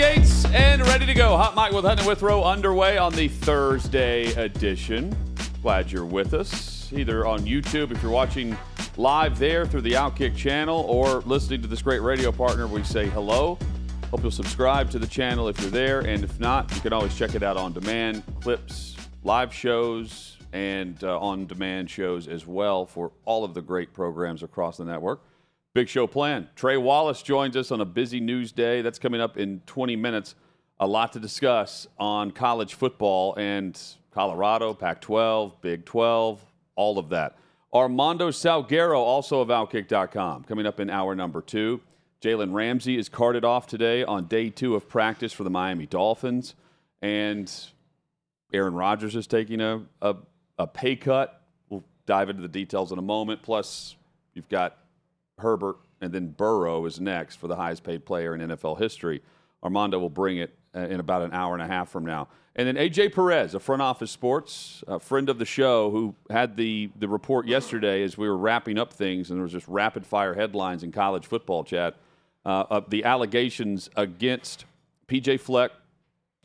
Gates and ready to go. Hot Mic with Hutton and Withrow underway on the Thursday edition. Glad you're with us, either on YouTube if you're watching live there through the Outkick channel or listening to this great radio partner. We say hello. Hope you'll subscribe to the channel if you're there, and if not, you can always check it out on demand, clips, live shows, and uh, on demand shows as well for all of the great programs across the network. Big show plan. Trey Wallace joins us on a busy news day. That's coming up in 20 minutes. A lot to discuss on college football and Colorado, Pac 12, Big 12, all of that. Armando Salguero, also of Outkick.com, coming up in hour number two. Jalen Ramsey is carted off today on day two of practice for the Miami Dolphins. And Aaron Rodgers is taking a, a, a pay cut. We'll dive into the details in a moment. Plus, you've got Herbert, and then Burrow is next for the highest paid player in NFL history. Armando will bring it uh, in about an hour and a half from now. And then AJ Perez, a front office sports, a friend of the show, who had the, the report yesterday as we were wrapping up things, and there was just rapid fire headlines in college football chat uh, of the allegations against PJ Fleck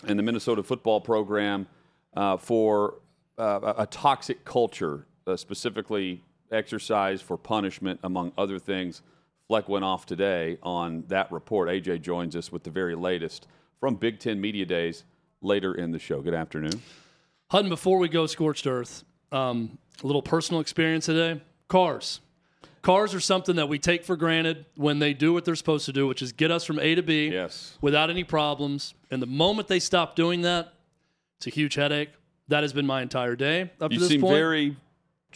and the Minnesota football program uh, for uh, a toxic culture, uh, specifically exercise for punishment, among other things. Fleck went off today on that report. AJ joins us with the very latest from Big Ten Media Days later in the show. Good afternoon. Hutton, before we go scorched earth, um, a little personal experience today. Cars. Cars are something that we take for granted when they do what they're supposed to do, which is get us from A to B Yes. without any problems. And the moment they stop doing that, it's a huge headache. That has been my entire day up You to this point. You seem very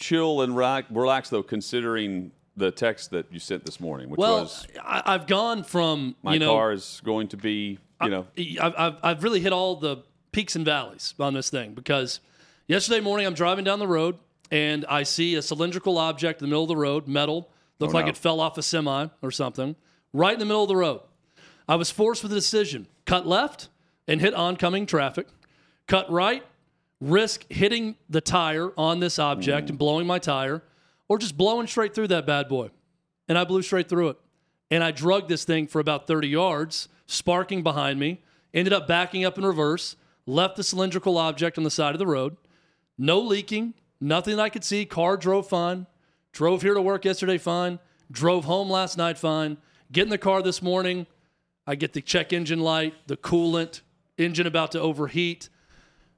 chill and relaxed, though, considering the text that you sent this morning, which well, was I, I've gone from my you know car is going to be, you know, I've, I've, I've really hit all the peaks and valleys on this thing because yesterday morning I'm driving down the road and I see a cylindrical object in the middle of the road, metal, looked Oh, like no. it fell off a semi or something, right in the middle of the road. I was forced with a decision cut left and hit oncoming traffic, cut right, risk hitting the tire on this object Mm. and blowing my tire, or just blowing straight through that bad boy. And I blew straight through it. And I drugged this thing for about 30 yards, sparking behind me, ended up backing up in reverse, left the cylindrical object on the side of the road. No leaking, nothing I could see. Car drove fine. Drove here to work yesterday fine. Drove home last night fine. Get in the car this morning. I get the check engine light, the coolant, engine about to overheat.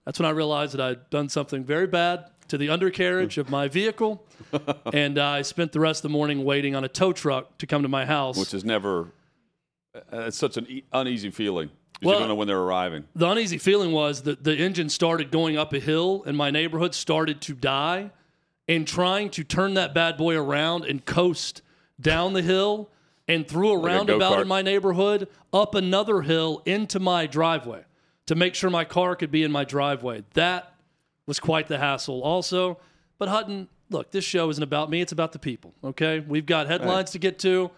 That's when I realized that I'd done something very bad to the undercarriage of my vehicle. and I spent the rest of the morning waiting on a tow truck to come to my house. which is never, uh, it's such an e- uneasy feeling. 'cause Well- you don't know when they're arriving. the uneasy feeling was that the engine started going up a hill and my neighborhood started to die and trying to turn that bad boy around and coast down the hill and through a a roundabout go-kart. in my neighborhood up another hill into my driveway to make sure my car could be in my driveway that was quite the hassle also but hutton look this show isn't about me it's about the people okay we've got headlines to get to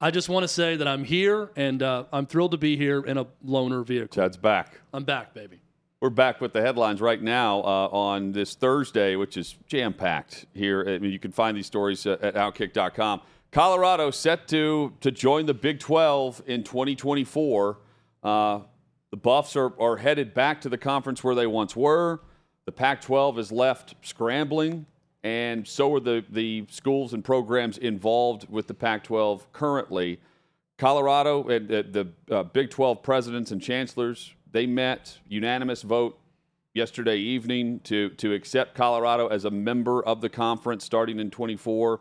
i just want to say that i'm here and uh, i'm thrilled to be here in a loaner vehicle Chad's back. i'm back baby We're back with the headlines right now uh, on this Thursday, which is jam packed here. I mean, you can find these stories uh, at Outkick.com. Colorado set to to join the Big 12 in 2024. Uh, the Buffs are, are headed back to the conference where they once were. The Pac 12 is left scrambling, and so are the, the schools and programs involved with the Pac 12 currently. Colorado and uh, the uh, Big 12 presidents and chancellors, they met unanimous vote yesterday evening to, to accept Colorado as a member of the conference starting in 24.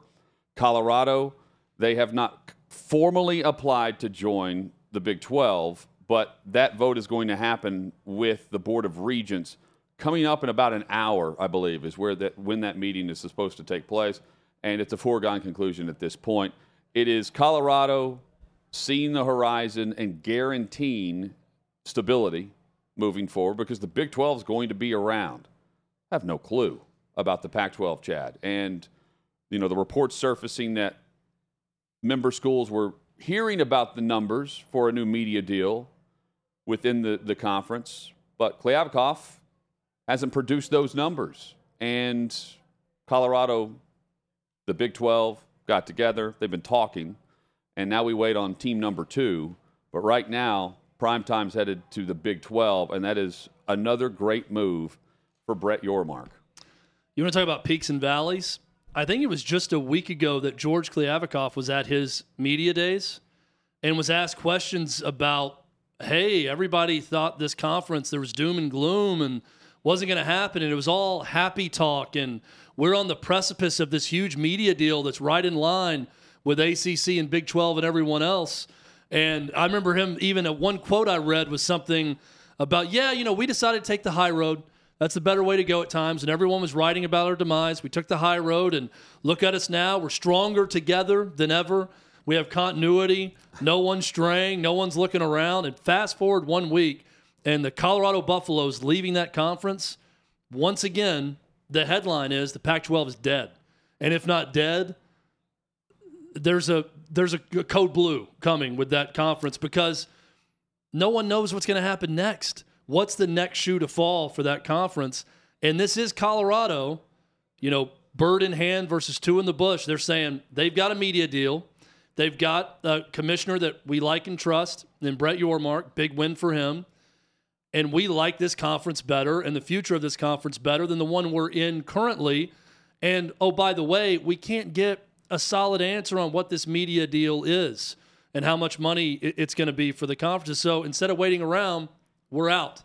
Colorado, they have not formally applied to join the Big 12, but that vote is going to happen with the Board of Regents coming up in about an hour, I believe, is where that when that meeting is supposed to take place, and it's a foregone conclusion at this point. it is Colorado seeing the horizon and guaranteeing stability moving forward because the Big 12 is going to be around. I have no clue about the Pac 12, Chad. And, you know, the reports surfacing that member schools were hearing about the numbers for a new media deal within the, the conference, but Kliavkoff hasn't produced those numbers. And Colorado, the Big 12, got together. They've been talking. And now we wait on team number two. But right now, prime time's headed to the Big 12, and that is another great move for Brett Yormark. You want to talk about peaks and valleys? I think it was just a week ago that George Kliavkoff was at his media days and was asked questions about, hey, everybody thought this conference there was doom and gloom and wasn't going to happen, and it was all happy talk, and we're on the precipice of this huge media deal that's right in line with ACC and Big 12 and everyone else. And I remember him even at one quote I read was something about, yeah, you know, we decided to take the high road. That's the better way to go at times. And everyone was writing about our demise. We took the high road, and look at us now. We're stronger together than ever. We have continuity. No one's straying. No one's looking around. And fast forward one week, and the Colorado Buffaloes leaving that conference. Once again, the headline is the Pac 12 is dead. And if not dead, there's a there's a code blue coming with that conference because no one knows what's going to happen next. What's the next shoe to fall for that conference? And this is Colorado, you know, bird in hand versus two in the bush. They're saying they've got a media deal. They've got a commissioner that we like and trust, and Brett Yormark, big win for him. And we like this conference better and the future of this conference better than the one we're in currently. And oh, by the way, we can't get a solid answer on what this media deal is and how much money it's going to be for the conferences. So instead of waiting around, we're out.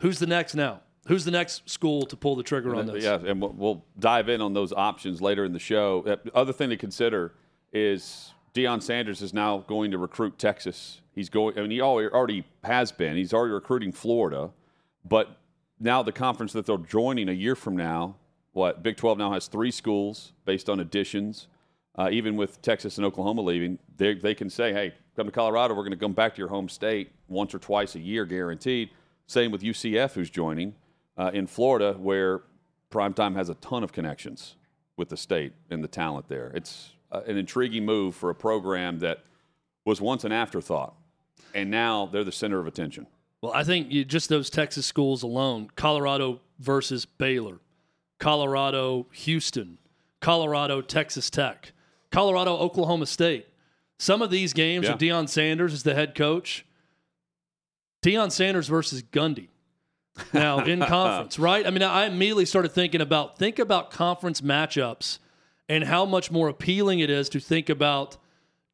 Who's the next now? Who's the next school to pull the trigger on this? Yeah, and we'll dive in on those options later in the show. Uh, other thing to consider is Deion Sanders is now going to recruit Texas. He's going. I mean, he already has been. He's already recruiting Florida, but now the conference that they're joining a year from now, what Big 12 now has three schools based on additions uh, even with Texas and Oklahoma leaving, they, they can say, hey, come to Colorado, we're going to come back to your home state once or twice a year, guaranteed. Same with UCF, who's joining uh, in Florida, where Primetime has a ton of connections with the state and the talent there. It's uh, an intriguing move for a program that was once an afterthought, and now they're the center of attention. Well, I think you, just those Texas schools alone Colorado versus Baylor, Colorado, Houston, Colorado, Texas Tech. Colorado, Oklahoma State. Some of these games yeah. with Deion Sanders as the head coach, Deion Sanders versus Gundy. Now in conference, right? I mean, I immediately started thinking about think about conference matchups and how much more appealing it is to think about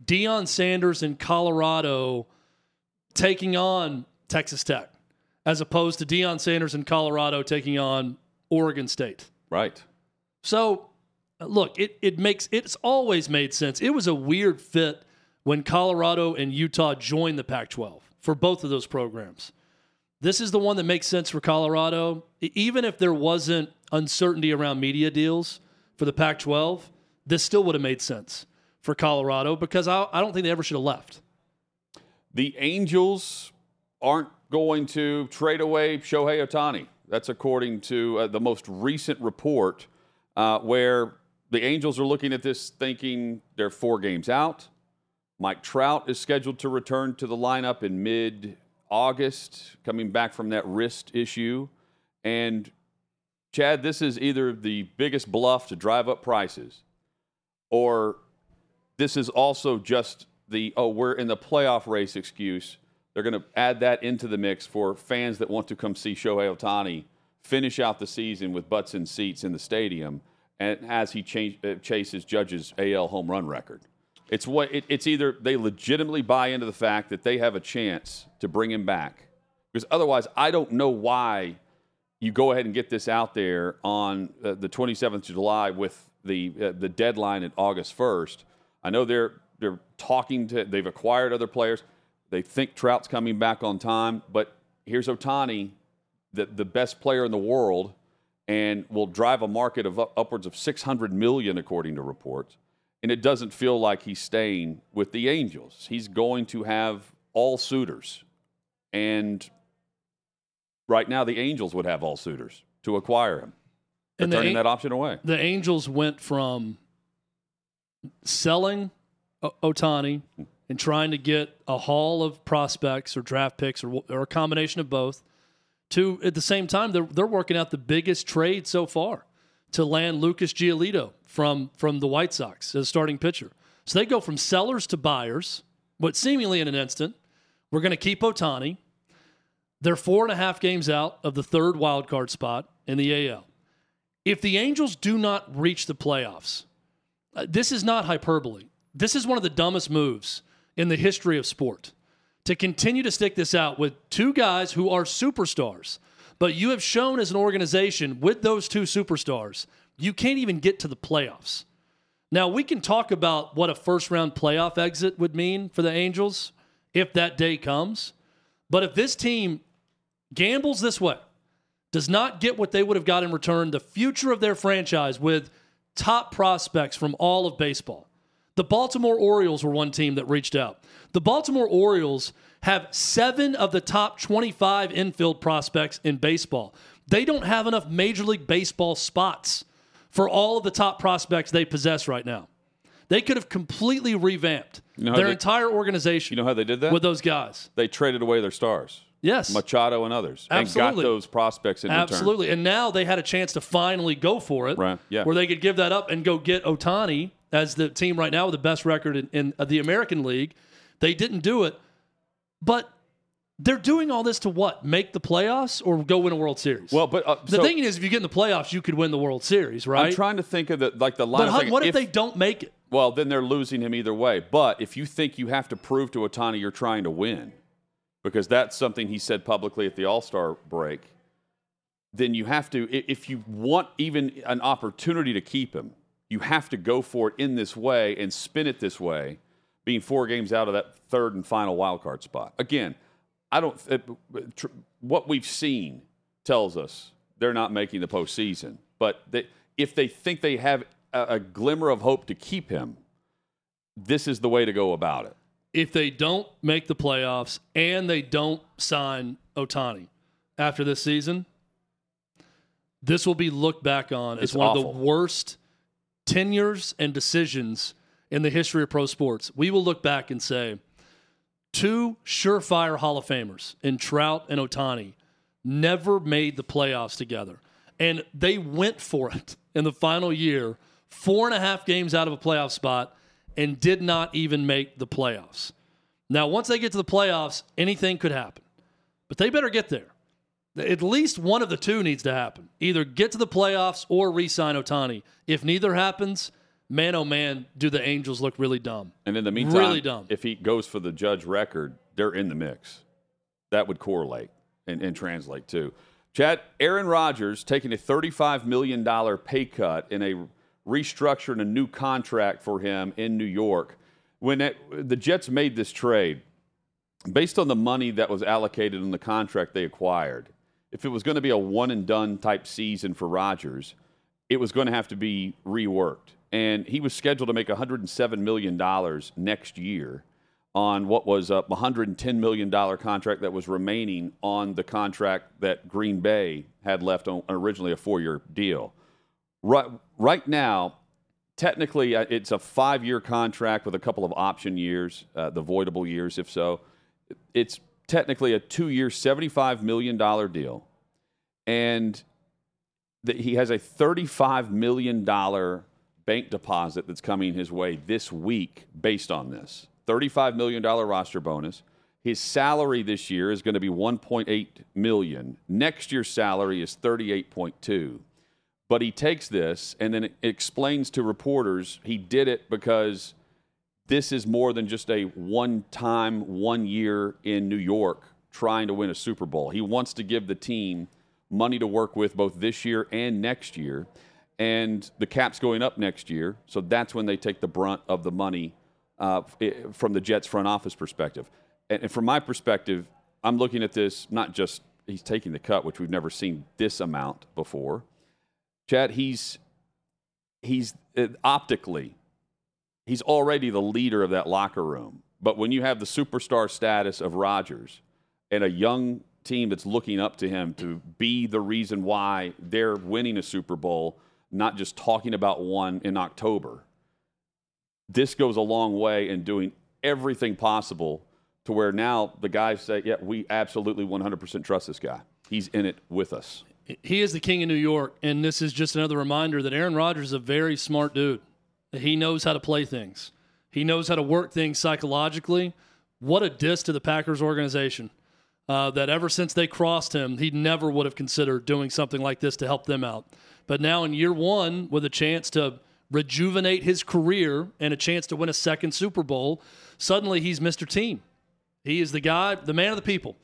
Deion Sanders in Colorado taking on Texas Tech, as opposed to Deion Sanders in Colorado taking on Oregon State. Right. So look, it, it makes it's always made sense. It was a weird fit when Colorado and Utah joined the Pac 12 for both of those programs. This is the one that makes sense for Colorado. Even if there wasn't uncertainty around media deals for the Pac 12, this still would have made sense for Colorado because I, I don't think they ever should have left. The Angels aren't going to trade away Shohei Ohtani. That's according to uh, the most recent report, uh, where the Angels are looking at this thinking they're four games out. Mike Trout is scheduled to return to the lineup in mid August, coming back from that wrist issue. And Chad, this is either the biggest bluff to drive up prices, or this is also just the, oh, we're in the playoff race excuse. They're going to add that into the mix for fans that want to come see Shohei Ohtani finish out the season with butts and seats in the stadium and as he change, uh, chases Judge's AL home run record. It's what it, it's either they legitimately buy into the fact that they have a chance to bring him back, because otherwise, I don't know why you go ahead and get this out there on uh, the 27th of July with the uh, the deadline at August 1st. I know they're they're talking to they've acquired other players. They think Trout's coming back on time, but here's Ohtani, the the best player in the world and will drive a market of upwards of 600 million according to reports and it doesn't feel like he's staying with the Angels. He's going to have all suitors. And right now, the Angels would have all suitors to acquire him. They're And the turning An- that option away. the Angels went from selling o- Ohtani hmm. and trying to get a haul of prospects or draft picks or, or a combination of both to at the same time they're, they're working out the biggest trade so far to land Lucas Giolito from from the White Sox as a starting pitcher. So they go from sellers to buyers, but seemingly in an instant. We're going to keep Ohtani. They're four and a half games out of the third wild card spot in the AL. If the Angels do not reach the playoffs, uh, this is not hyperbole. This is one of the dumbest moves in the history of sport to continue to stick this out with two guys who are superstars. But you have shown as an organization with those two superstars, you can't even get to the playoffs. Now, we can talk about what a first round playoff exit would mean for the Angels if that day comes. But if this team gambles this way, does not get what they would have got in return, the future of their franchise with top prospects from all of baseball. The Baltimore Orioles were one team that reached out. The Baltimore Orioles have seven of the top 25 infield prospects in baseball. They don't have enough Major League Baseball spots for all of the top prospects they possess right now. They could have completely revamped know their they- entire organization You know how they did that? with those guys. they traded away their stars, Yes. Machado and others, and Absolutely. got those prospects in return. Absolutely. And now they had a chance to finally go for it. Right, yeah. Where they could give that up and go get Ohtani as the team right now with the best record in, in uh, the American League. They didn't do it. But they're doing all this to what? Make the playoffs or go win a World Series? Well, but uh, the so thing is, if you get in the playoffs, you could win the World Series, right? I'm trying to think of the like the line. but of Hunt, thinking, what if, they don't make it? Well, then they're losing him either way. But if you think you have to prove to Ohtani you're trying to win, because that's something he said publicly at the All Star break, then you have to, if you want even an opportunity to keep him, you have to go for it in this way and spin it this way, being four games out of that third and final wild card spot. Again, I don't, uh, tr- what we've seen tells us they're not making the postseason. But they, if they think they have a, a glimmer of hope to keep him, this is the way to go about it. If they don't make the playoffs and they don't sign Ohtani after this season, this will be looked back on as one awful. of the worst tenures and decisions in the history of pro sports. We will look back and say two surefire Hall of Famers in Trout and Ohtani never made the playoffs together. And they went for it in the final year, four and a half games out of a playoff spot, and did not even make the playoffs. Now, once they get to the playoffs, anything could happen. But they better get there. At least one of the two needs to happen. Either get to the playoffs or re sign Ohtani. If neither happens, man oh man, do the Angels look really dumb. And in the meantime, Really dumb. if he goes for the judge record, they're in the mix. That would correlate and, and translate too. Chad, Aaron Rodgers taking a $35 million pay cut in a restructure and a new contract for him in New York. When that, the Jets made this trade, based on the money that was allocated in the contract they acquired, if it was going to be a one and done type season for Rodgers, it was going to have to be reworked. And he was scheduled to make $107 million next year on what was a $110 million contract that was remaining on the contract that Green Bay had left on originally a four year deal. Right, now, technically, uh, it's a five year contract with a couple of option years, uh, the voidable years, if so. It's technically a two year, $75 million deal. And that he has a $35 million bank deposit that's coming his way this week based on this. $35 million roster bonus. His salary this year is going to be 1.8 million. Next year's salary is 38.2. But he takes this and then explains to reporters he did it because this is more than just a one time, one year in New York trying to win a Super Bowl. He wants to give the team money to work with both this year and next year. And the cap's going up next year. So that's when they take the brunt of the money uh, from the Jets front office perspective. And, and from my perspective, I'm looking at this not just he's taking the cut, which we've never seen this amount before. Chad, he's he's uh, optically he's already the leader of that locker room. But when you have the superstar status of Rodgers and a young team that's looking up to him to be the reason why they're winning a Super Bowl, not just talking about one in October, this goes a long way in doing everything possible to where now the guys say, yeah, we absolutely 100% trust this guy. He's in it with us. He is the king of New York, and this is just another reminder that Aaron Rodgers is a very smart dude. He knows how to play things. He knows how to work things psychologically. What a diss to the Packers organization. Uh, that ever since they crossed him, he never would have considered doing something like this to help them out. But now in year one, with a chance to rejuvenate his career and a chance to win a second Super Bowl, suddenly he's Mr. Team. He is the guy, the man of the people.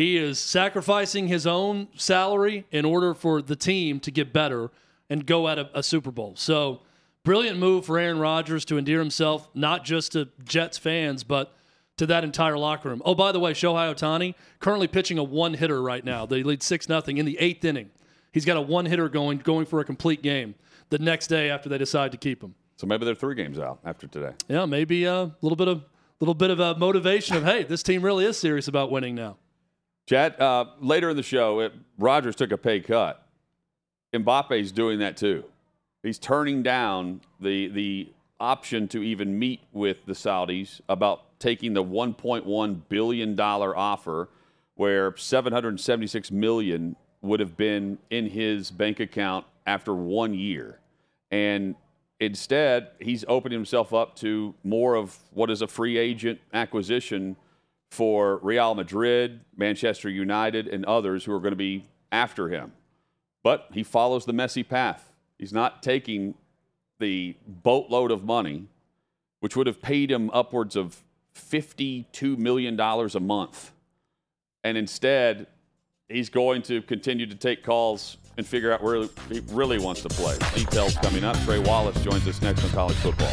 He is sacrificing his own salary in order for the team to get better and go at a, a Super Bowl. So, brilliant move for Aaron Rodgers to endear himself not just to Jets fans, but to that entire locker room. Oh, by the way, Shohei Ohtani currently pitching a one hitter right now. They lead six nothing in the eighth inning. He's got a one hitter going going for a complete game. The next day after they decide to keep him. So maybe they're three games out after today. Yeah, maybe a little bit of little bit of a motivation of hey, this team really is serious about winning now. Chad, uh, later in the show, it, Rodgers took a pay cut. Mbappe's doing that too. He's turning down the the option to even meet with the Saudis about taking the 1.1 billion dollar offer, where 776 million would have been in his bank account after one year, and instead he's opening himself up to more of what is a free agent acquisition for Real Madrid, Manchester United, and others who are going to be after him. But he follows the messy path. He's not taking the boatload of money, which would have paid him upwards of $52 million a month. And instead, he's going to continue to take calls and figure out where he really wants to play. Details coming up. Trey Wallace joins us next on college football.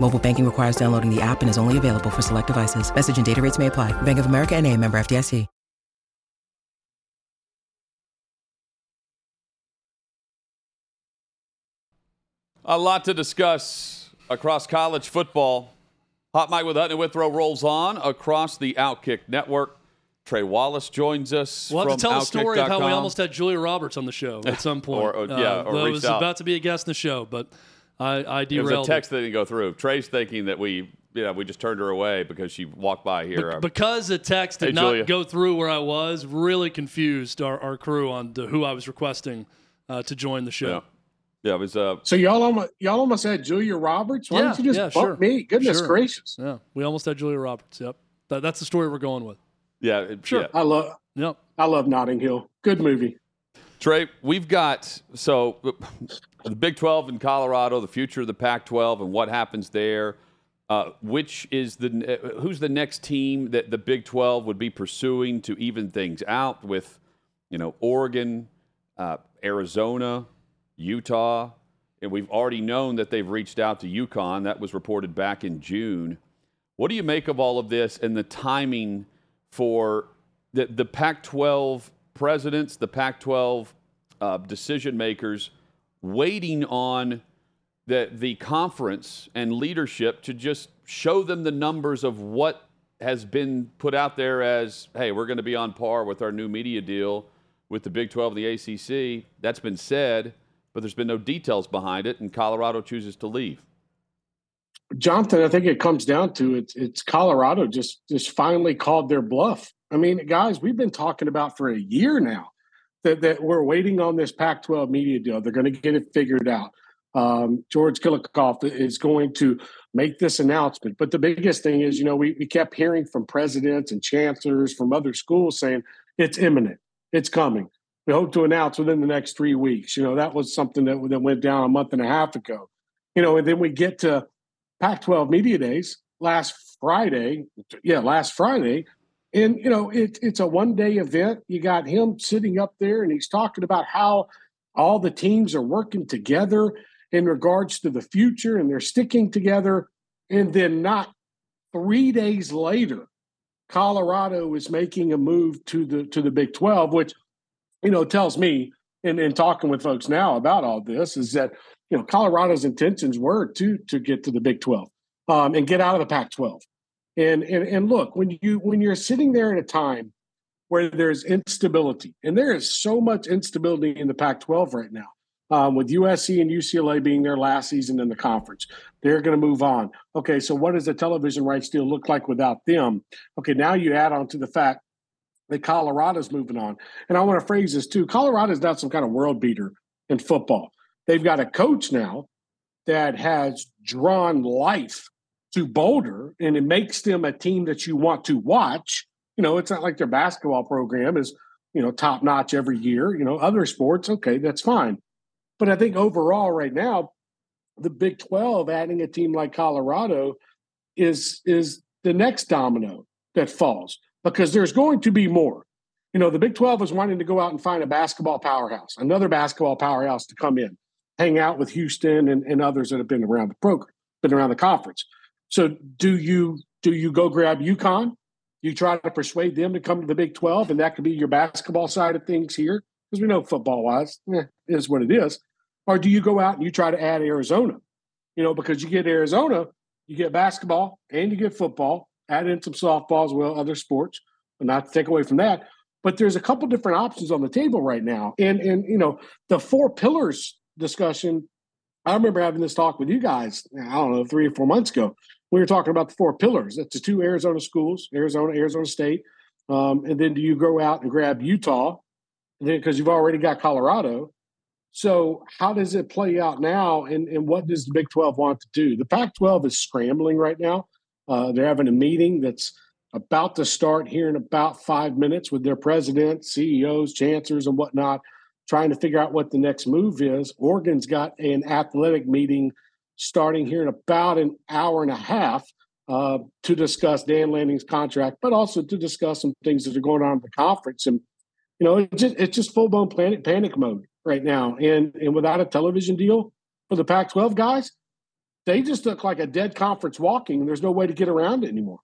Mobile banking requires downloading the app and is only available for select devices. Message and data rates may apply. Bank of America and a member FDIC. A lot to discuss across college football. Hot Mic with Hutton and Withrow rolls on across the Outkick Network. Trey Wallace joins us. We'll have to tell from the story of how we almost had Julia Roberts on the show at some point. Or- oh, uh, or- yeah, or I reached was out. about to be a guest in the show, but I, I It was a text that didn't go through. Trey's thinking that we, yeah, we just turned her away because she walked by here. Be- because the text did Hey, not Julia. go through where I was, really confused our, our crew on to who I was requesting uh, to join the show. yeah, yeah, it was. Uh, So y'all almost y'all almost had Julia Roberts. Why Yeah, don't you just yeah, bump sure. me? Goodness Sure. gracious! Yeah, we almost had Julia Roberts. Yep, that, that's the story we're going with. yeah, it- Sure. yeah. I love Yep. I love Notting Hill. Good movie. Trey, we've got so the Big 12 in Colorado, the future of the Pac 12, and what happens there. Uh, which is the uh, who's the next team that the Big 12 would be pursuing to even things out with, you know, Oregon, uh, Arizona, Utah, and we've already known that they've reached out to UConn. That was reported back in June. What do you make of all of this and the timing for the, the Pac 12 presidents, the Pac 12 uh, decision makers waiting on the, the conference and leadership to just show them the numbers of what has been put out there as hey, we're going to be on par with our new media deal with the Big 12 and the ACC? That's been said, but there's been no details behind it, and Colorado chooses to leave. Jonathan, I think it comes down to it's it's Colorado just just finally called their bluff. I mean, guys, we've been talking about for a year now that, that we're waiting on this Pac-12 media deal. They're going to get it figured out. Um, George Kilikoff is going to make this announcement. But the biggest thing is, you know, we, we kept hearing from presidents and chancellors from other schools saying it's imminent, it's coming. We hope to announce within the next three weeks. You know, that was something that, that went down a month and a half ago. You know, and then we get to Pac 12 Media Days last Friday. Yeah, last Friday. And, you know, it, it's a one day event. You got him sitting up there and he's talking about how all the teams are working together in regards to the future and they're sticking together. And then, not three days later, Colorado is making a move to the to the Big 12, which, you know, tells me in, in talking with folks now about all this is that, you know, Colorado's intentions were to to get to the Big 12 um, and get out of the Pac 12. And, and and look, when you when you're sitting there at a time where there's instability, and there is so much instability in the Pac-12 right now, um, with USC and UCLA being their last season in the conference, they're going to move on. Okay, so what does the television rights deal look like without them? Okay, now you add on to the fact that Colorado's moving on, and I want to phrase this too: Colorado's not some kind of world beater in football. They've got a coach now that has drawn life to Boulder, and it makes them a team that you want to watch. You know, it's not like their basketball program is, you know, top notch every year. You know, other sports, okay, that's fine. But I think overall, right now, the Big 12 adding a team like Colorado is is the next domino that falls because there's going to be more. You know, the Big 12 is wanting to go out and find a basketball powerhouse, another basketball powerhouse to come in, hang out with Houston and, and others that have been around the program, been around the conference. So do you do you go grab UConn? You try to persuade them to come to the Big 12, and that could be your basketball side of things here, because we know football wise, eh, is what it is. Or do you go out and you try to add Arizona? You know, because you get Arizona, you get basketball and you get football, add in some softball as well, other sports, but not to take away from that. But there's a couple different options on the table right now. And and you know, the four pillars discussion, I remember having this talk with you guys, I don't know, three or four months ago we were talking about the four pillars. That's the two Arizona schools, Arizona, Arizona State. Um, and then do you go out and grab Utah? because you've already got Colorado. So how does it play out now? And, and what does the Big 12 want to do? The Pac 12 is scrambling right now. Uh, they're having a meeting that's about to start here in about five minutes with their president, CEOs, chancellors, and whatnot, trying to figure out what the next move is. Oregon's got an athletic meeting starting here in about an hour and a half uh, to discuss Dan Lanning's contract, but also to discuss some things that are going on in the conference. And you know, it's just, it's just full blown panic panic mode right now. And and without a television deal for the Pac-12 guys, they just look like a dead conference walking, and there's no way to get around it anymore.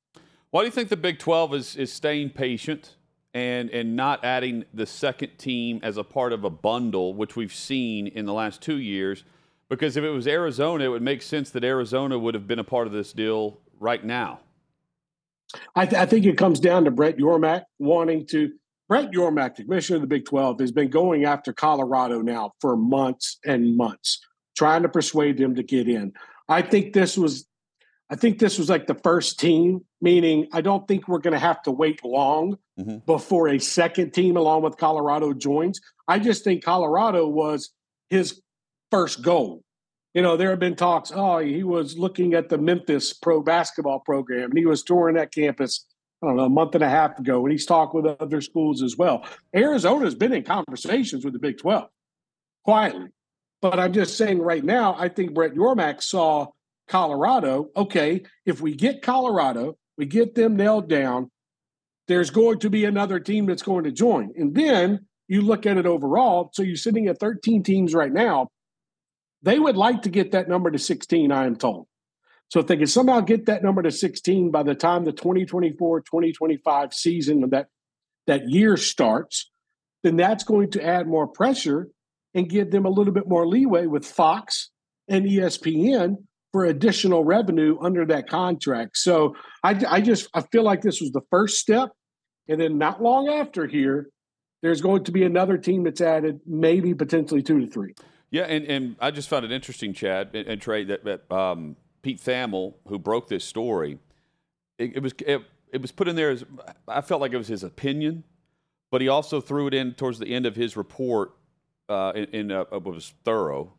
Why do you think the Big 12 is is staying patient? And, and not adding the second team as a part of a bundle, which we've seen in the last two years, because if it was Arizona, it would make sense that Arizona would have been a part of this deal right now. I, th- I think it comes down to Brett Yormark wanting to. Brett Yormark, the commissioner of the Big 12, has been going after Colorado now for months and months, trying to persuade them to get in. I think this was I think this was like the first team, meaning I don't think we're going to have to wait long mm-hmm. before a second team along with Colorado joins. I just think Colorado was his first goal. You know, there have been talks, oh, he was looking at the Memphis pro basketball program and he was touring that campus, I don't know, a month and a half ago, and he's talked with other schools as well. Arizona's been in conversations with the Big 12 quietly. But I'm just saying right now, I think Brett Yormark saw Colorado. Okay, if we get Colorado, we get them nailed down, there's going to be another team that's going to join. And then you look at it overall. So you're sitting at 13 teams right now. They would like to get that number to 16, I am told. So if they can somehow get that number to 16 by the time the 2024 2025 season that, that year starts, then that's going to add more pressure and give them a little bit more leeway with Fox and ESPN for additional revenue under that contract. So I, I just I feel like this was the first step, and then not long after here, there's going to be another team that's added, maybe potentially two to three. Yeah, and, and I just found it interesting, Chad and, and Trey, that, that um, Pete Thamel, who broke this story, it, it was it, it was put in there as I felt like it was his opinion, but he also threw it in towards the end of his report. Uh, in, in a, it was thorough,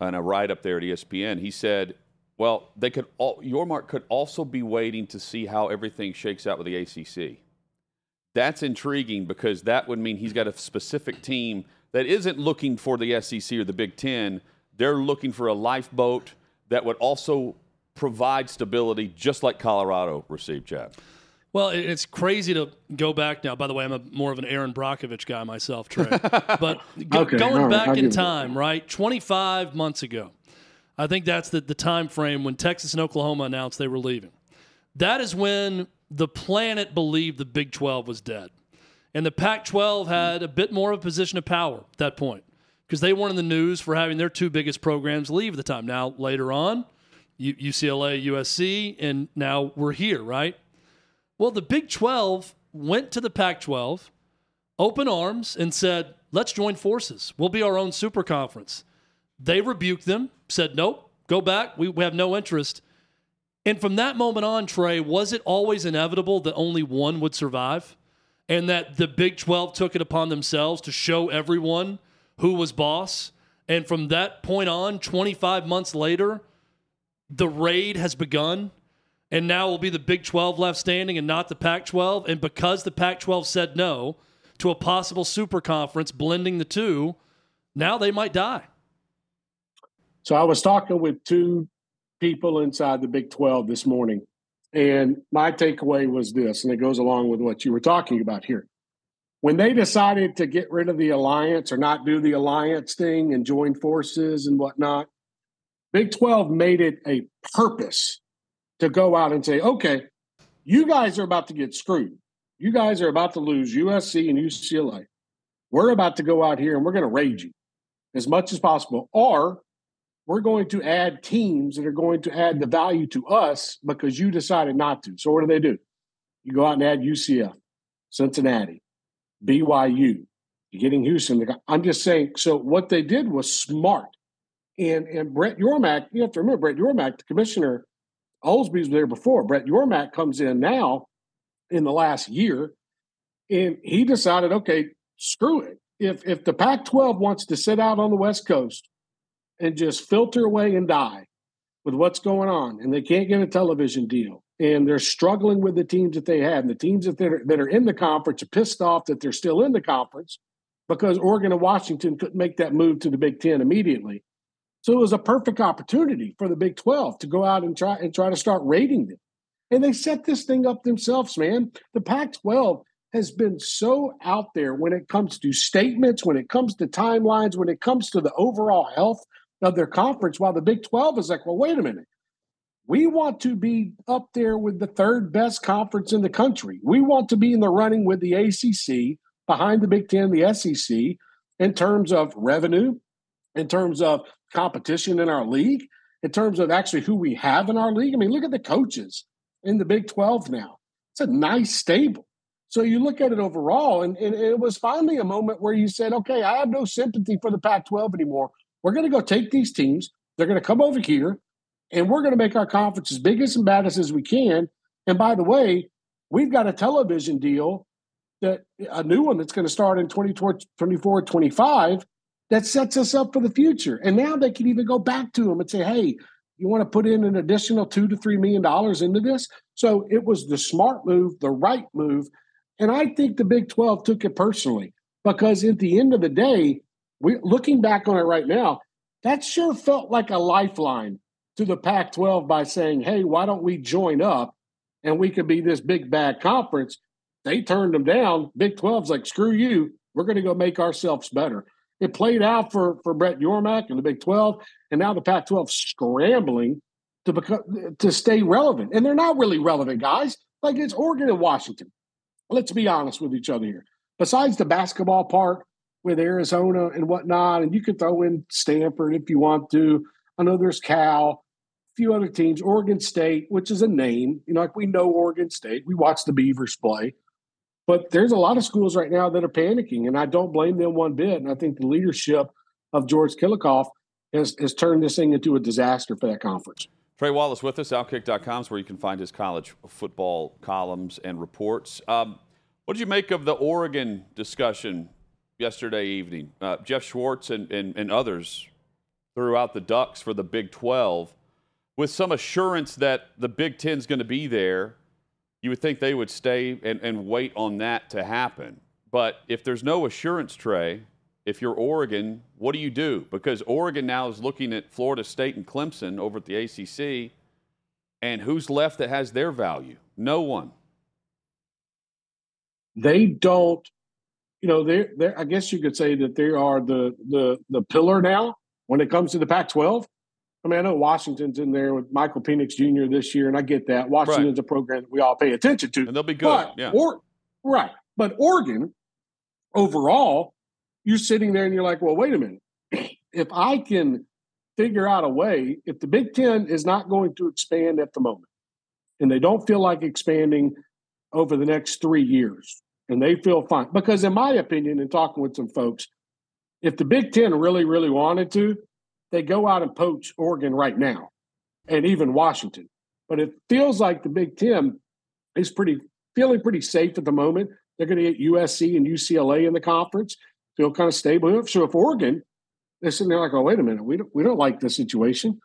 and a write up there at ESPN. He said, "Well, they could all, Yormark could also be waiting to see how everything shakes out with the ACC." That's intriguing because that would mean he's got a specific team that isn't looking for the SEC or the Big Ten. They're looking for a lifeboat that would also provide stability just like Colorado received, Chad? Well, it's crazy to go back now. By the way, I'm a, more of an Erin Brockovich guy myself, Trey. But go, Okay, going all right, back I'll in give it. time, right? 25 months ago, I think that's the, the time frame when Texas and Oklahoma announced they were leaving. That is when the planet believed the Big 12 was dead. And the Pac 12 had a bit more of a position of power at that point because they weren't in the news for having their two biggest programs leave at the time. Now, later on, UCLA, USC, and now we're here, right? Well, the Big 12 went to the Pac 12, open arms, and said, let's join forces. We'll be our own super conference. They rebuked them, said, nope, go back. We, we have no interest. And from that moment on, Trey, was it always inevitable that only one would survive? And that the Big 12 took it upon themselves to show everyone who was boss? And from that point on, 25 months later, the raid has begun and now will be the Big 12 left standing and not the Pac 12. And because the Pac 12 said no to a possible super conference blending the two, now they might die. So I was talking with two people inside the Big 12 this morning, and my takeaway was this, and it goes along with what you were talking about here. When they decided to get rid of the alliance or not do the alliance thing and join forces and whatnot, Big 12 made it a purpose to go out and say, okay, you guys are about to get screwed. You guys are about to lose USC and UCLA. We're about to go out here and we're going to raid you as much as possible. Or we're going to add teams that are going to add the value to us because you decided not to. So what do they do? You go out and add UCF, Cincinnati, BYU. You're getting Houston. I'm just saying. So what they did was smart. And and Brett Yormark, you have to remember Brett Yormark, the commissioner, Bowlsby was there before. Brett Yormark comes in now in the last year, and he decided, okay, screw it. If if the Pac-12 wants to sit out on the West Coast and just filter away and die with what's going on, and they can't get a television deal, and they're struggling with the teams that they had, and the teams that they're, that are in the conference are pissed off that they're still in the conference because Oregon and Washington couldn't make that move to the Big Ten immediately. So it was a perfect opportunity for the Big 12 to go out and try and try to start rating them. And they set this thing up themselves, man. The Pac 12 has been so out there when it comes to statements, when it comes to timelines, when it comes to the overall health of their conference, while the Big 12 is like, well, wait a minute. We want to be up there with the third best conference in the country. We want to be in the running with the ACC, behind the Big Ten, the SEC, in terms of revenue, in terms of competition in our league, in terms of actually who we have in our league. I mean, look at the coaches in the Big 12 now. It's a nice stable. So you look at it overall, and, and it was finally a moment where you said, okay, I have no sympathy for the Pac 12 anymore. We're going to go take these teams, they're going to come over here, and we're going to make our conference as big as and baddest as we can. And by the way, we've got a television deal that a new one that's going to start in 2024 25 that sets us up for the future. And now they can even go back to them and say, hey, you want to put in an additional two to three million dollars into this? So it was the smart move, the right move. And I think the Big 12 took it personally because at the end of the day, we looking back on it right now, that sure felt like a lifeline to the Pac 12 by saying, hey, why don't we join up and we could be this big bad conference? They turned them down. Big 12's like, screw you. We're going to go make ourselves better. It played out for, for Brett Yormark and the Big 12, and now the Pac 12 scrambling to become to stay relevant. And they're not really relevant, guys. Like it's Oregon and Washington. Let's be honest with each other here. Besides the basketball part with Arizona and whatnot, and you can throw in Stanford if you want to. I know there's Cal, a few other teams, Oregon State, which is a name. You know, like we know Oregon State. We watch the Beavers play. But there's a lot of schools right now that are panicking, and I don't blame them one bit. And I think the leadership of George Kilikoff has, has turned this thing into a disaster for that conference. Trey Wallace with us, Outkick.com is where you can find his college football columns and reports. Um, what did you make of the Oregon discussion yesterday evening? Uh, Jeff Schwartz and, and, and others threw out the Ducks for the Big 12 with some assurance that the Big Ten is going to be there. You would think they would stay and, and wait on that to happen. But if there's no assurance, Trey, if you're Oregon, what do you do? Because Oregon now is looking at Florida State and Clemson over at the ACC. And who's left that has their value? No one. They don't, you know, they're, they're I guess you could say that they are the the the pillar now when it comes to the Pac-12. I mean, I know Washington's in there with Michael Penix Jr. this year, and I get that. Washington's right. a program that we all pay attention to. And they'll be good. But, yeah. Or, right. But Oregon, overall, you're sitting there and you're like, well, wait a minute. if I can figure out a way, if the Big Ten is not going to expand at the moment, and they don't feel like expanding over the next three years, and they feel fine. Because, in my opinion, in talking with some folks, if the Big Ten really, really wanted to, they go out and poach Oregon right now and even Washington. But it feels like the Big Ten is pretty feeling pretty safe at the moment. They're going to get USC and UCLA in the conference, feel kind of stable. So if Oregon, they're sitting there like, oh, wait a minute, we don't, we don't like this situation.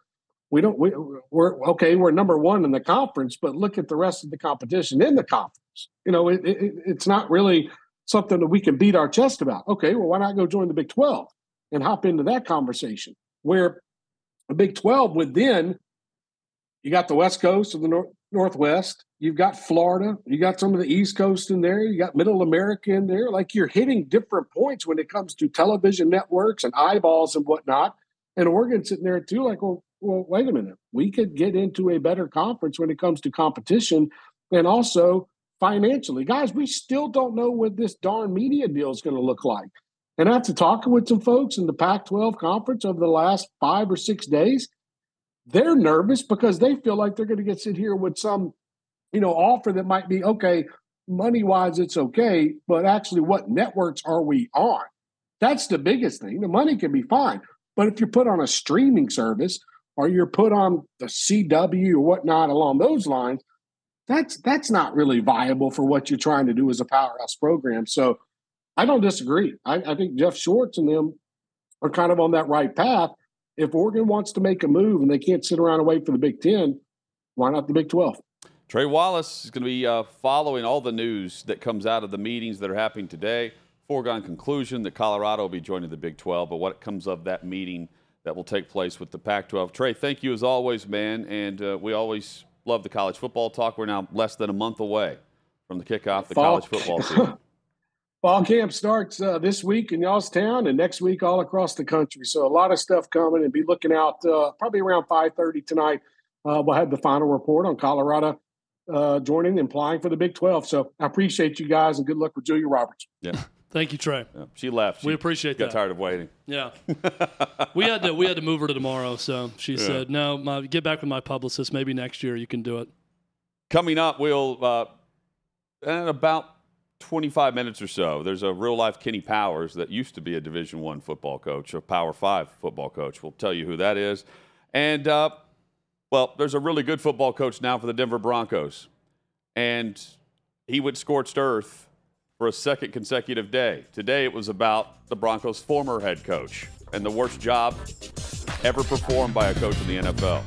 We don't, we, we're okay, we're number one in the conference, but look at the rest of the competition in the conference. You know, it, it, it's not really something that we can beat our chest about. Okay, well, why not go join the Big 12 and hop into that conversation? where the Big 12 would then, you got the West Coast of the nor- Northwest, you've got Florida, you got some of the East Coast in there, you got Middle America in there. Like you're hitting different points when it comes to television networks and eyeballs and whatnot. And Oregon sitting there too, like, well, well, wait a minute. We could get into a better conference when it comes to competition and also financially. Guys, we still don't know what this darn media deal is going to look like. And after talking with some folks in the Pac 12 conference over the last five or six days, they're nervous because they feel like they're going to get sit here with some, you know, offer that might be okay, money wise, it's okay, but actually, what networks are we on? That's the biggest thing. The money can be fine, but if you're put on a streaming service or you're put on the CW or whatnot along those lines, that's that's not really viable for what you're trying to do as a powerhouse program. So I don't disagree. I, I think Jeff Schwartz and them are kind of on that right path. If Oregon wants to make a move and they can't sit around and wait for the Big Ten, why not the Big 12? Trey Wallace is going to be uh, following all the news that comes out of the meetings that are happening today. Foregone conclusion that Colorado will be joining the Big 12, but what comes of that meeting that will take place with the Pac 12. Trey, thank you as always, man. And uh, we always love the college football talk. We're now less than a month away from the kickoff the Fall. college football season. Fall camp starts uh, this week in Youngstown and next week all across the country. So a lot of stuff coming, and be looking out uh, probably around five thirty tonight. Uh, we'll have the final report on Colorado uh, joining and applying for the Big Twelve. So I appreciate you guys and good luck with Julia Roberts. Yeah. Thank you, Trey. Yeah, she left. She we appreciate got that. Got tired of waiting. Yeah, we had to we had to move her to tomorrow. So she yeah. said, "No, my, get back with my publicist. Maybe next year you can do it." Coming up, we'll uh, at about 25 minutes or so, there's a real life Kenny Powers that used to be a Division One football coach, a Power Five football coach. We'll tell you who that is. And, uh, well, there's a really good football coach now for the Denver Broncos. And he went scorched earth for a second consecutive day. Today it was about the Broncos' former head coach and the worst job ever performed by a coach in the NFL.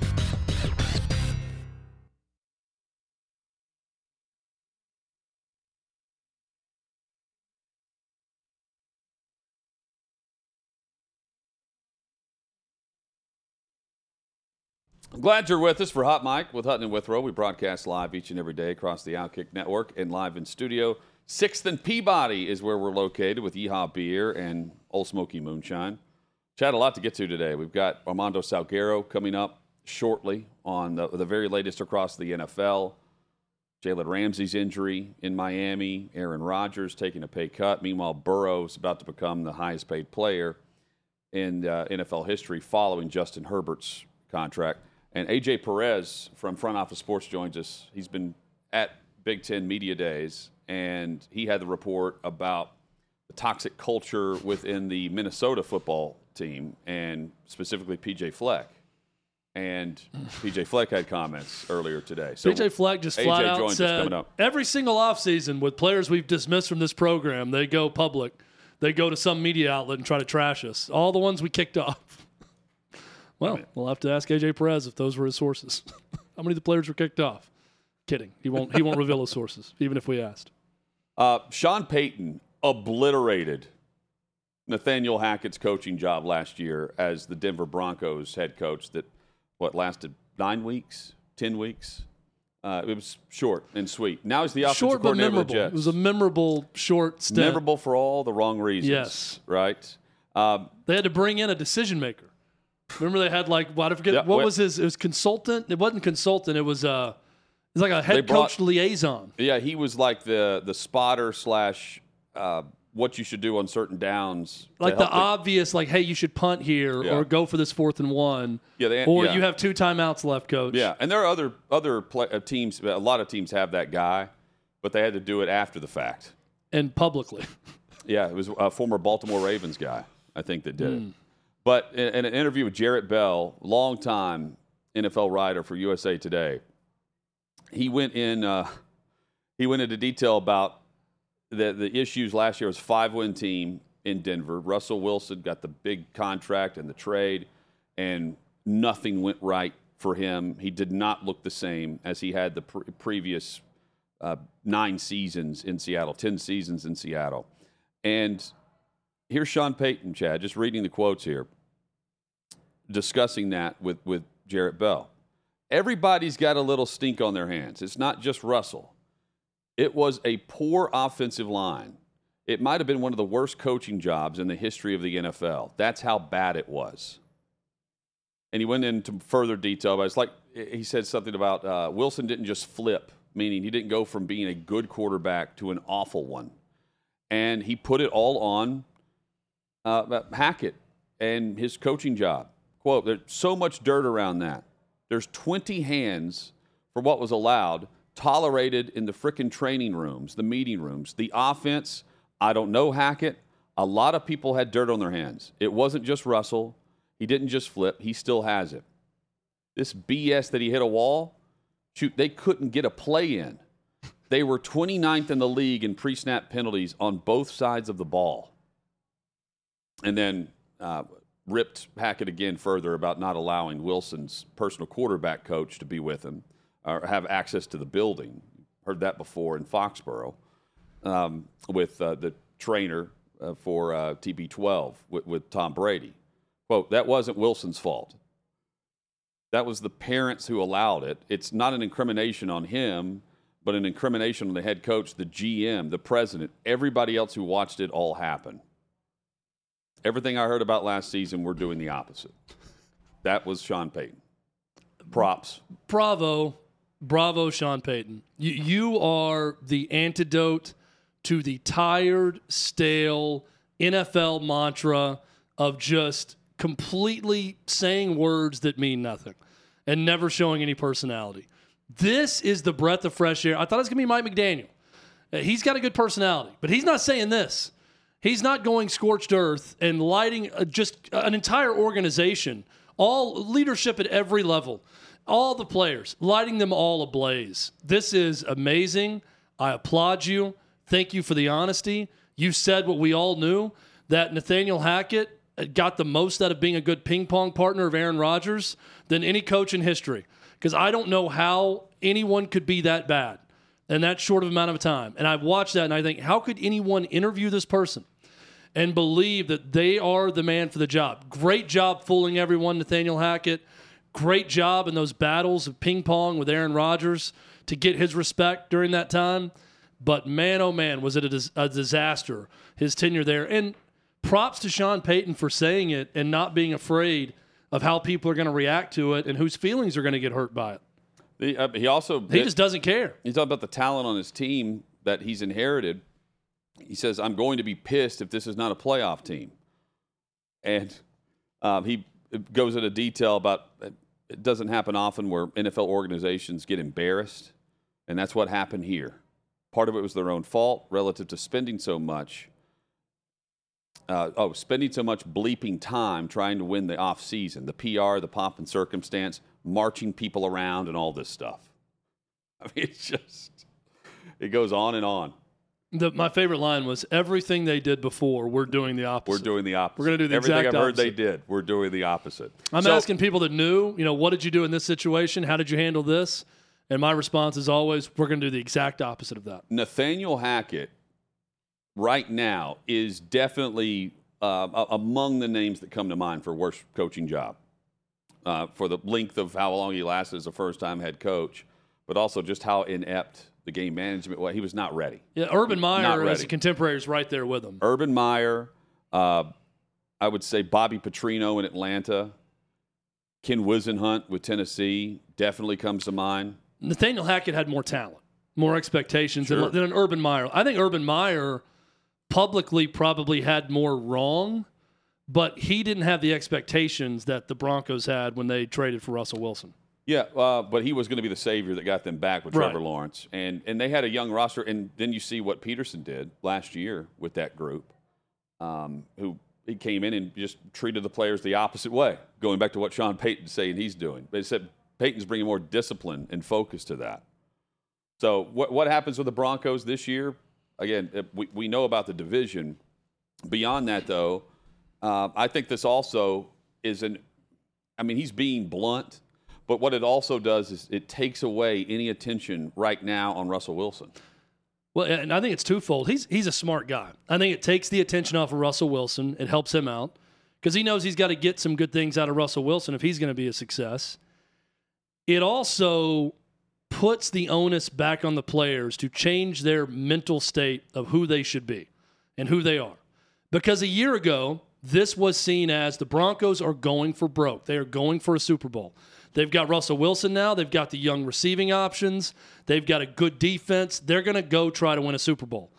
Glad you're with us for Hot Mic with Hutton and Withrow. We broadcast live each and every day across the Outkick Network and live in studio. Sixth and Peabody is where we're located with Yeehaw Beer and Ole Smoky Moonshine. Chad, a lot to get to today. We've got Armando Salguero coming up shortly on the, the very latest across the NFL. Jalen Ramsey's injury in Miami. Aaron Rodgers taking a pay cut. Meanwhile, Burrow's about to become the highest paid player in uh, NFL history following Justin Herbert's contract. And AJ Perez from Front Office Sports joins us. He's been at Big Ten Media Days, and he had the report about the toxic culture within the Minnesota football team, and specifically PJ Fleck. And PJ Fleck had comments earlier today. So PJ Fleck just AJ flat out said every single offseason with players we've dismissed from this program, they go public. They go to some media outlet and try to trash us. All the ones we kicked off. Well, I mean, we'll have to ask AJ Perez if those were his sources. How many of the players were kicked off? Kidding. He won't. He won't reveal his sources, even if we asked. Uh, Sean Payton obliterated Nathaniel Hackett's coaching job last year as the Denver Broncos head coach. That what lasted nine weeks, 10 weeks. Uh, it was short and sweet. Now he's the offensive Short but coordinator of the memorable. Jets. It was a memorable short stint. memorable for all the wrong reasons. Yes. Right. Um, They had to bring in a decision maker. Remember they had like what I forget Yeah, what wh- was his it was consultant. It wasn't consultant. It was uh was like a head brought- coach liaison. yeah, he was like the the spotter slash uh, what you should do on certain downs. Like the help obvious like hey you should punt here Yeah. or go for this fourth and one. Yeah, they- or yeah. you have two timeouts left, coach. Yeah, and there are other other play, uh, teams. A lot of teams have that guy, but they had to do it after the fact. And publicly. Yeah, it was a former Baltimore Ravens guy, I think, that did Hmm. it. But in, in an interview with Jarrett Bell, longtime NFL writer for USA Today, he went in. Uh, he went into detail about the the issues last year. Was five win team in Denver. Russell Wilson got the big contract and the trade, and nothing went right for him. He did not look the same as he had the pre- previous uh, nine seasons in Seattle, ten seasons in Seattle. And here's Sean Payton, Chad, just reading the quotes here, discussing that with, with Jarrett Bell. Everybody's got a little stink on their hands. It's not just Russell. It was a poor offensive line. It might have been one of the worst coaching jobs in the history of the NFL. That's how bad it was. And he went into further detail, but it's like he said something about uh, Wilson didn't just flip, meaning he didn't go from being a good quarterback to an awful one and he put it all on uh, Hackett and his coaching job. Quote, there's so much dirt around that. There's 20 hands for what was allowed, tolerated in the frickin' training rooms, the meeting rooms. The offense, I don't know Hackett. A lot of people had dirt on their hands. It wasn't just Russell. He didn't just flip, he still has it. This BS that he hit a wall, shoot, they couldn't get a play in. They were 29th in the league in pre snap penalties on both sides of the ball. And then uh, ripped Hackett again further about not allowing Wilson's personal quarterback coach to be with him or have access to the building. Heard that before in Foxborough um, with uh, the trainer uh, for uh, TB12 with, with Tom Brady. Quote, that wasn't Wilson's fault. That was the parents who allowed it. It's not an incrimination on him but an incrimination on the head coach, the GM, the president, everybody else who watched it all happen. Everything I heard about last season, we're doing the opposite. That was Sean Payton. Props. Bravo. Bravo, Sean Payton. You, you are the antidote to the tired, stale NFL mantra of just completely saying words that mean nothing and never showing any personality. This is the breath of fresh air. I thought it was going to be Mike McDaniel. Uh, He's got a good personality, but he's not saying this. He's not going scorched earth and lighting uh, just an entire organization, all leadership at every level, all the players, lighting them all ablaze. This is amazing. I applaud you. Thank you for the honesty. You said what we all knew that Nathaniel Hackett uh, got the most out of being a good ping pong partner of Aaron Rodgers than any coach in history. Because I don't know how anyone could be that bad in that short of amount of time. And I watch that and I think, how could anyone interview this person and believe that they are the man for the job? Great job fooling everyone, Nathaniel Hackett. Great job in those battles of ping pong with Aaron Rodgers to get his respect during that time. But man, oh man, was it a, dis- a disaster, his tenure there. And props to Sean Payton for saying it and not being afraid of how people are going to react to it and whose feelings are going to get hurt by it. The, uh, he also He just doesn't care. He talked about the talent on his team that he's inherited. He says, "I'm going to be pissed if this is not a playoff team." And um, he goes into detail about it doesn't happen often where NFL organizations get embarrassed, and that's what happened here. Part of it was their own fault relative to spending so much. Uh, oh, spending so much bleeping time trying to win the off season, the PR, the pomp and circumstance, marching people around, and all this stuff. I mean, it's just it goes on and on. The, my favorite line was everything they did before, we're doing the opposite. We're doing the opposite. We're gonna do the everything I've heard they did. We're doing the opposite. I'm So- asking people that knew, you know, what did you do in this situation? How did you handle this? And my response is always, we're going to do the exact opposite of that. Nathaniel Hackett right now is definitely uh, among the names that come to mind for worst coaching job. uh, for the length of how long he lasted as a first time head coach, but also just how inept the game management was. He was not ready. Yeah, Urban Meyer as a contemporary is right there with him. Urban Meyer, uh, I would say Bobby Petrino in Atlanta, Ken Whisenhunt with Tennessee definitely comes to mind. Nathaniel Hackett had more talent, more expectations Sure. than, than an Urban Meyer. I think Urban Meyer publicly probably had more wrong, but he didn't have the expectations that the Broncos had when they traded for Russell Wilson. Yeah, uh, but he was going to be the savior that got them back with Trevor Right. Lawrence, and and they had a young roster. And then you see what Pederson did last year with that group, um, who he came in and just treated the players the opposite way. Going back to what Sean Payton's saying he's doing, they said Payton's bringing more discipline and focus to that. So what what happens with the Broncos this year? Again, uh, we we know about the division. Beyond that, though, uh, I think this also is an. I mean, he's being blunt. But what it also does is it takes away any attention right now on Russell Wilson. Well, and I think it's twofold. He's he's a smart guy. I think it takes the attention off of Russell Wilson. It helps him out because he knows he's got to get some good things out of Russell Wilson if he's going to be a success. It also puts the onus back on the players to change their mental state of who they should be and who they are. Because a year ago, this was seen as the Broncos are going for broke. They are going for a Super Bowl. They've got Russell Wilson now. They've got the young receiving options. They've got a good defense. They're going to go try to win a Super Bowl.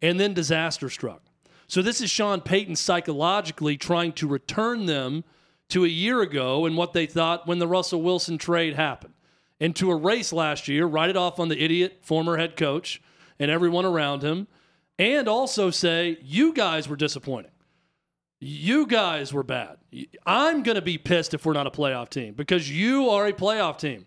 And then disaster struck. So this is Sean Payton psychologically trying to return them to a year ago and what they thought when the Russell Wilson trade happened. And a race last year, write it off on the idiot former head coach and everyone around him, and also say, you guys were disappointing. You guys were bad. I'm going to be pissed if we're not a playoff team because you are a playoff team.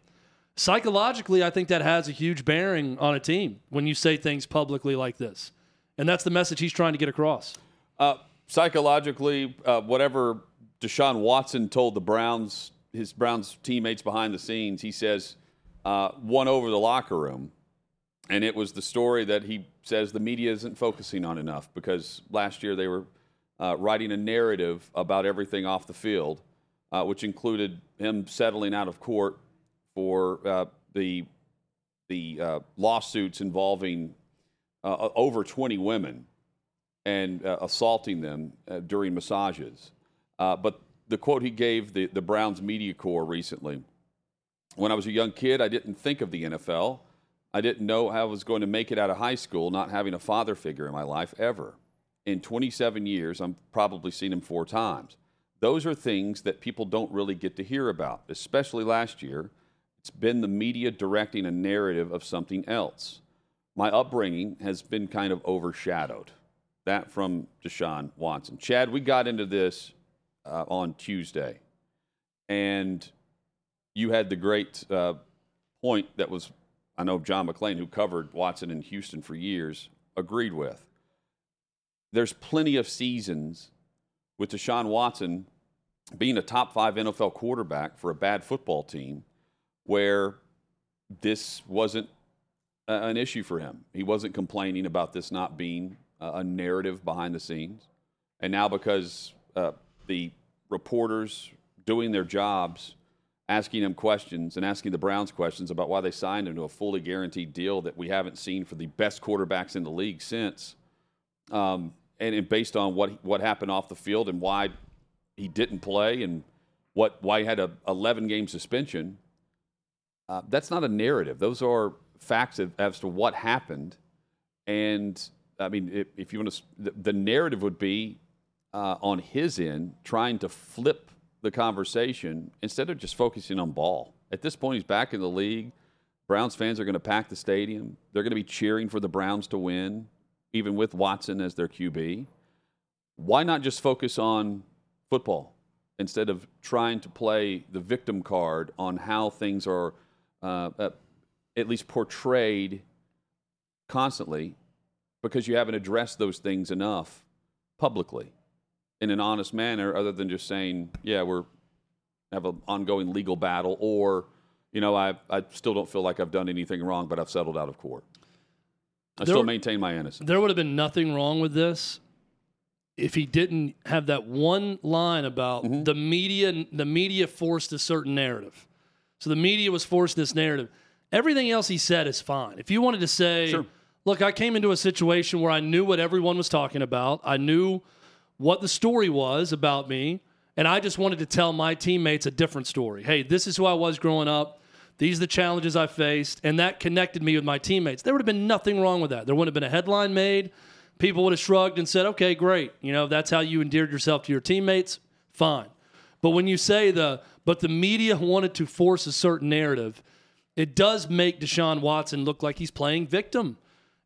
Psychologically, I think that has a huge bearing on a team when you say things publicly like this. And that's the message he's trying to get across. Uh, psychologically, uh, whatever Deshaun Watson told the Browns, his Browns teammates behind the scenes, he says, uh, won over the locker room. And it was the story that he says the media isn't focusing on enough because last year they were uh, writing a narrative about everything off the field, uh, which included him settling out of court for uh, the the uh, lawsuits involving uh, over 20 women and assaulting them during massages. But the quote he gave the, the Browns media corps recently when I was a young kid, I didn't think of the NFL. I didn't know how I was going to make it out of high school, not having a father figure in my life ever. In 27 years, I'm probably seen him four times. Those are things that people don't really get to hear about, especially last year. It's been the media directing a narrative of something else. My upbringing has been kind of overshadowed. That from Deshaun Watson. Chad, we got into this uh, on Tuesday, and you had the great uh, point that was, I know John McClain, who covered Watson in Houston for years, agreed with. There's plenty of seasons with Deshaun Watson being a top five NFL quarterback for a bad football team where this wasn't an issue for him. He wasn't complaining about this not being a a narrative behind the scenes. And now, because uh, the reporters doing their jobs, asking him questions and asking the Browns questions about why they signed him to a fully guaranteed deal that we haven't seen for the best quarterbacks in the league since, um, and, and based on what what happened off the field and why he didn't play and what why he had a 11 game suspension. Uh, that's not a narrative. Those are facts as to what happened. And I mean, if, if you want to, the, the narrative would be uh, on his end trying to flip the conversation instead of just focusing on ball. At this point, he's back in the league. Browns fans are going to pack the stadium. They're going to be cheering for the Browns to win, even with Watson as their QB. Why not just focus on football instead of trying to play the victim card on how things are uh, uh, at least portrayed constantly because you haven't addressed those things enough publicly in an honest manner other than just saying, yeah, we're have an ongoing legal battle or, you know, I, I still don't feel like I've done anything wrong, but I've settled out of court. I There- still maintain my innocence. There would have been nothing wrong with this if he didn't have that one line about Mm-hmm. the media, the media forced a certain narrative. So the media was forced this narrative. Everything else he said is fine. If you wanted to say, Sure. look, I came into a situation where I knew what everyone was talking about, I knew what the story was about me, and I just wanted to tell my teammates a different story. Hey, this is who I was growing up. These are the challenges I faced, and that connected me with my teammates. There would have been nothing wrong with that. There wouldn't have been a headline made. People would have shrugged and said, okay, great. You know, that's how you endeared yourself to your teammates. Fine. But when you say the, but the media wanted to force a certain narrative, it does make Deshaun Watson look like he's playing victim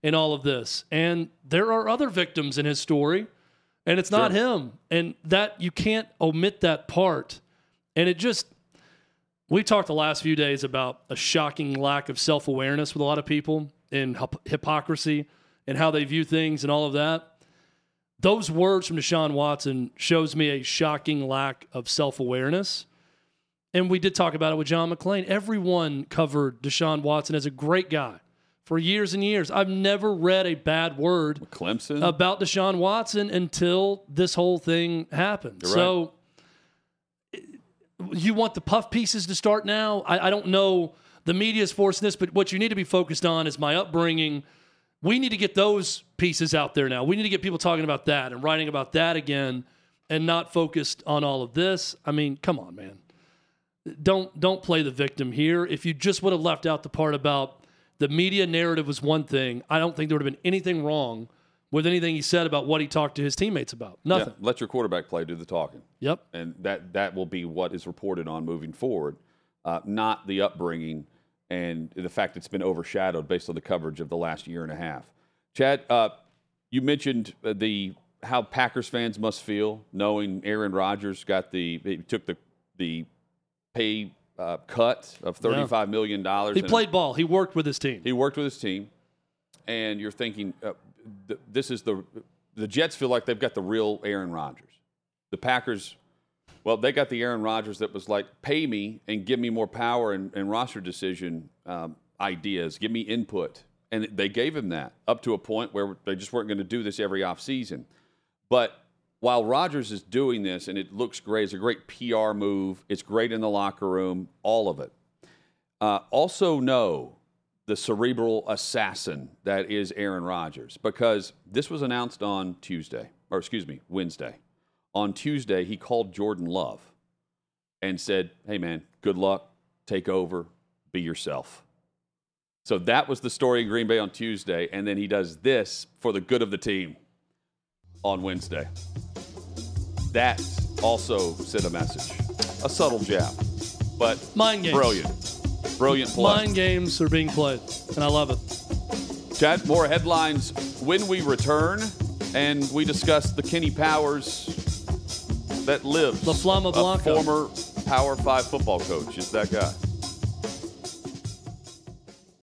in all of this. And there are other victims in his story, and it's not him. And that you can't omit that part. And it just, we talked the last few days about a shocking lack of self awareness with a lot of people and hyp- hypocrisy and how they view things and all of that. Those words from Deshaun Watson shows me a shocking lack of self awareness. And we did talk about it with John McClain. Everyone covered Deshaun Watson as a great guy for years and years. I've never read a bad word Clemson. about Deshaun Watson until this whole thing happened. So you want the puff pieces to start now? I, I don't know. The media is forcing this, but what you need to be focused on is my upbringing. We need to get those pieces out there now. We need to get people talking about that and writing about that again and not focused on all of this. I mean, come on, man. Don't don't play the victim here. If you just would have left out the part about the media narrative was one thing, I don't think there would have been anything wrong with anything he said about what he talked to his teammates about. Yeah, Nothing. let your quarterback play do the talking. Yep. and that that will be what is reported on moving forward, uh, not the upbringing and the fact it's been overshadowed based on the coverage of the last year and a half. Chad, uh, you mentioned uh, the how Packers fans must feel knowing Aaron Rodgers got the he took the the pay uh, cut of thirty five million dollars. He played ball. He worked with his team. He worked with his team, and you're thinking uh, th- this is the the Jets feel like they've got the real Aaron Rodgers. The Packers, well, they got the Aaron Rodgers that was like, pay me and give me more power and, and roster decision um, ideas, give me input, and they gave him that up to a point where they just weren't going to do this every offseason. But while Rodgers is doing this and it looks great, it's a great PR move. It's great in the locker room, all of it. Uh, also know the cerebral assassin that is Aaron Rodgers because this was announced on Tuesday, or excuse me, Wednesday. On Tuesday, he called Jordan Love and said, Hey, man, good luck, take over, be yourself. So that was the story in Green Bay on Tuesday. And then he does this for the good of the team on Wednesday. That also sent a message, a subtle jab, but Mind games. brilliant, brilliant play. Mind games are being played, and I love it. Chad, more headlines when we return, and we discuss the Kenny Powers that lives. La Flama a Blanca. former Power Five football coach, is that guy.